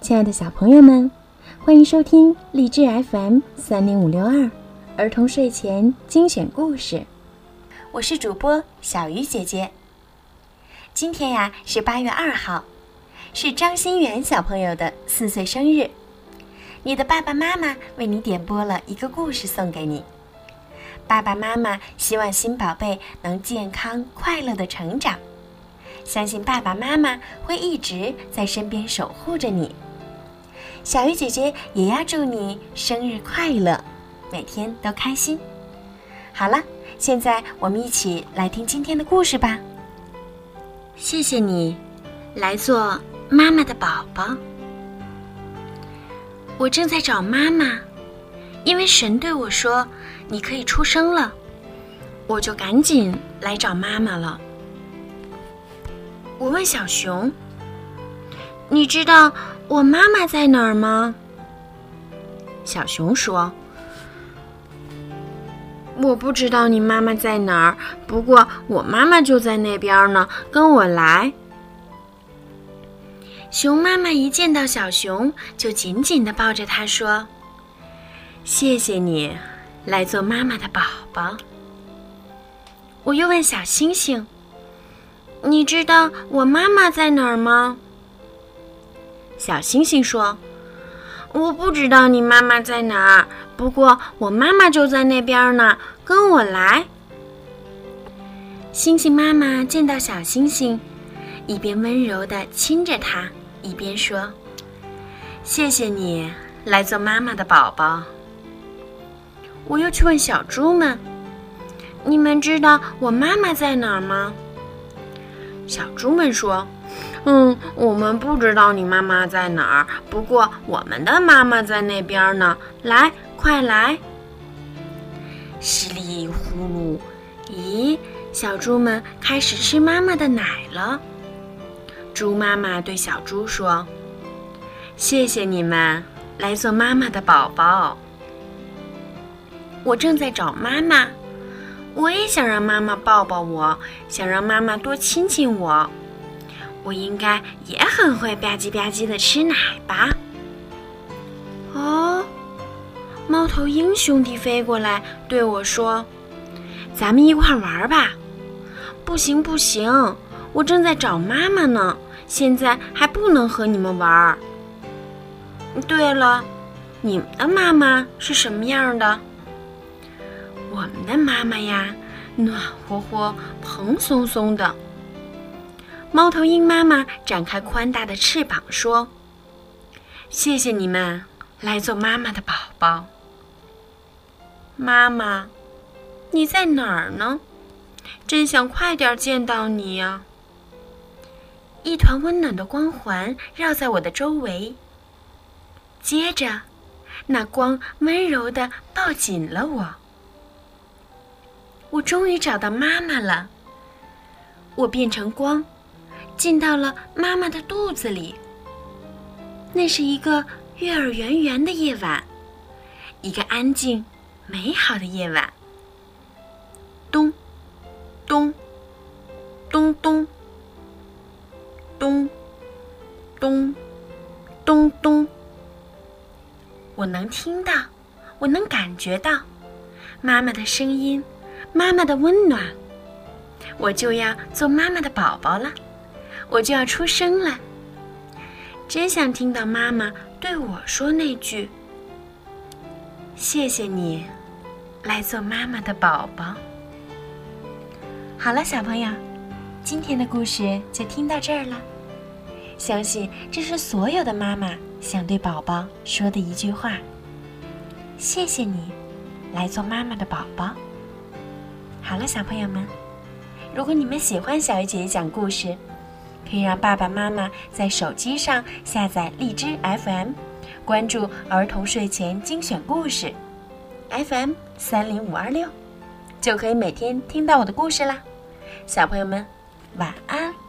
亲爱的小朋友们，欢迎收听荔枝 FM 三零五六二儿童睡前精选故事。我是主播小鱼姐姐。今天呀是八月二号，是张馨元小朋友的四岁生日。你的爸爸妈妈为你点播了一个故事送给你。爸爸妈妈希望新宝贝能健康快乐的成长，相信爸爸妈妈会一直在身边守护着你。小鱼姐姐也要祝你生日快乐，每天都开心。好了，现在我们一起来听今天的故事吧。谢谢你，来做妈妈的宝宝。我正在找妈妈，因为神对我说你可以出生了，我就赶紧来找妈妈了。我问小熊：“你知道？”我妈妈在哪儿吗？小熊说：“我不知道你妈妈在哪儿，不过我妈妈就在那边呢，跟我来。”熊妈妈一见到小熊，就紧紧的抱着它说：“谢谢你，来做妈妈的宝宝。”我又问小星星：“你知道我妈妈在哪儿吗？”小星星说：“我不知道你妈妈在哪儿，不过我妈妈就在那边呢，跟我来。”星星妈妈见到小星星，一边温柔地亲着它，一边说：“谢谢你来做妈妈的宝宝。”我又去问小猪们：“你们知道我妈妈在哪儿吗？”小猪们说。嗯，我们不知道你妈妈在哪儿，不过我们的妈妈在那边呢。来，快来！稀里呼噜，咦，小猪们开始吃妈妈的奶了。猪妈妈对小猪说：“谢谢你们来做妈妈的宝宝。”我正在找妈妈，我也想让妈妈抱抱我，想让妈妈多亲亲我。我应该也很会吧唧吧唧的吃奶吧？哦，猫头鹰兄弟飞过来对我说：“咱们一块玩吧。”不行不行，我正在找妈妈呢，现在还不能和你们玩。对了，你们的妈妈是什么样的？我们的妈妈呀，暖和和、蓬松松的。猫头鹰妈妈展开宽大的翅膀说：“谢谢你们来做妈妈的宝宝。妈妈，你在哪儿呢？真想快点见到你呀！”一团温暖的光环绕在我的周围，接着，那光温柔的抱紧了我。我终于找到妈妈了。我变成光。进到了妈妈的肚子里。那是一个月儿圆圆的夜晚，一个安静、美好的夜晚。咚，咚，咚咚，咚，咚，咚咚。我能听到，我能感觉到妈妈的声音，妈妈的温暖。我就要做妈妈的宝宝了。我就要出生了，真想听到妈妈对我说那句：“谢谢你，来做妈妈的宝宝。”好了，小朋友，今天的故事就听到这儿了。相信这是所有的妈妈想对宝宝说的一句话：“谢谢你，来做妈妈的宝宝。”好了，小朋友们，如果你们喜欢小鱼姐姐讲故事，可以让爸爸妈妈在手机上下载荔枝 FM，关注儿童睡前精选故事，FM 三零五二六，就可以每天听到我的故事啦。小朋友们，晚安。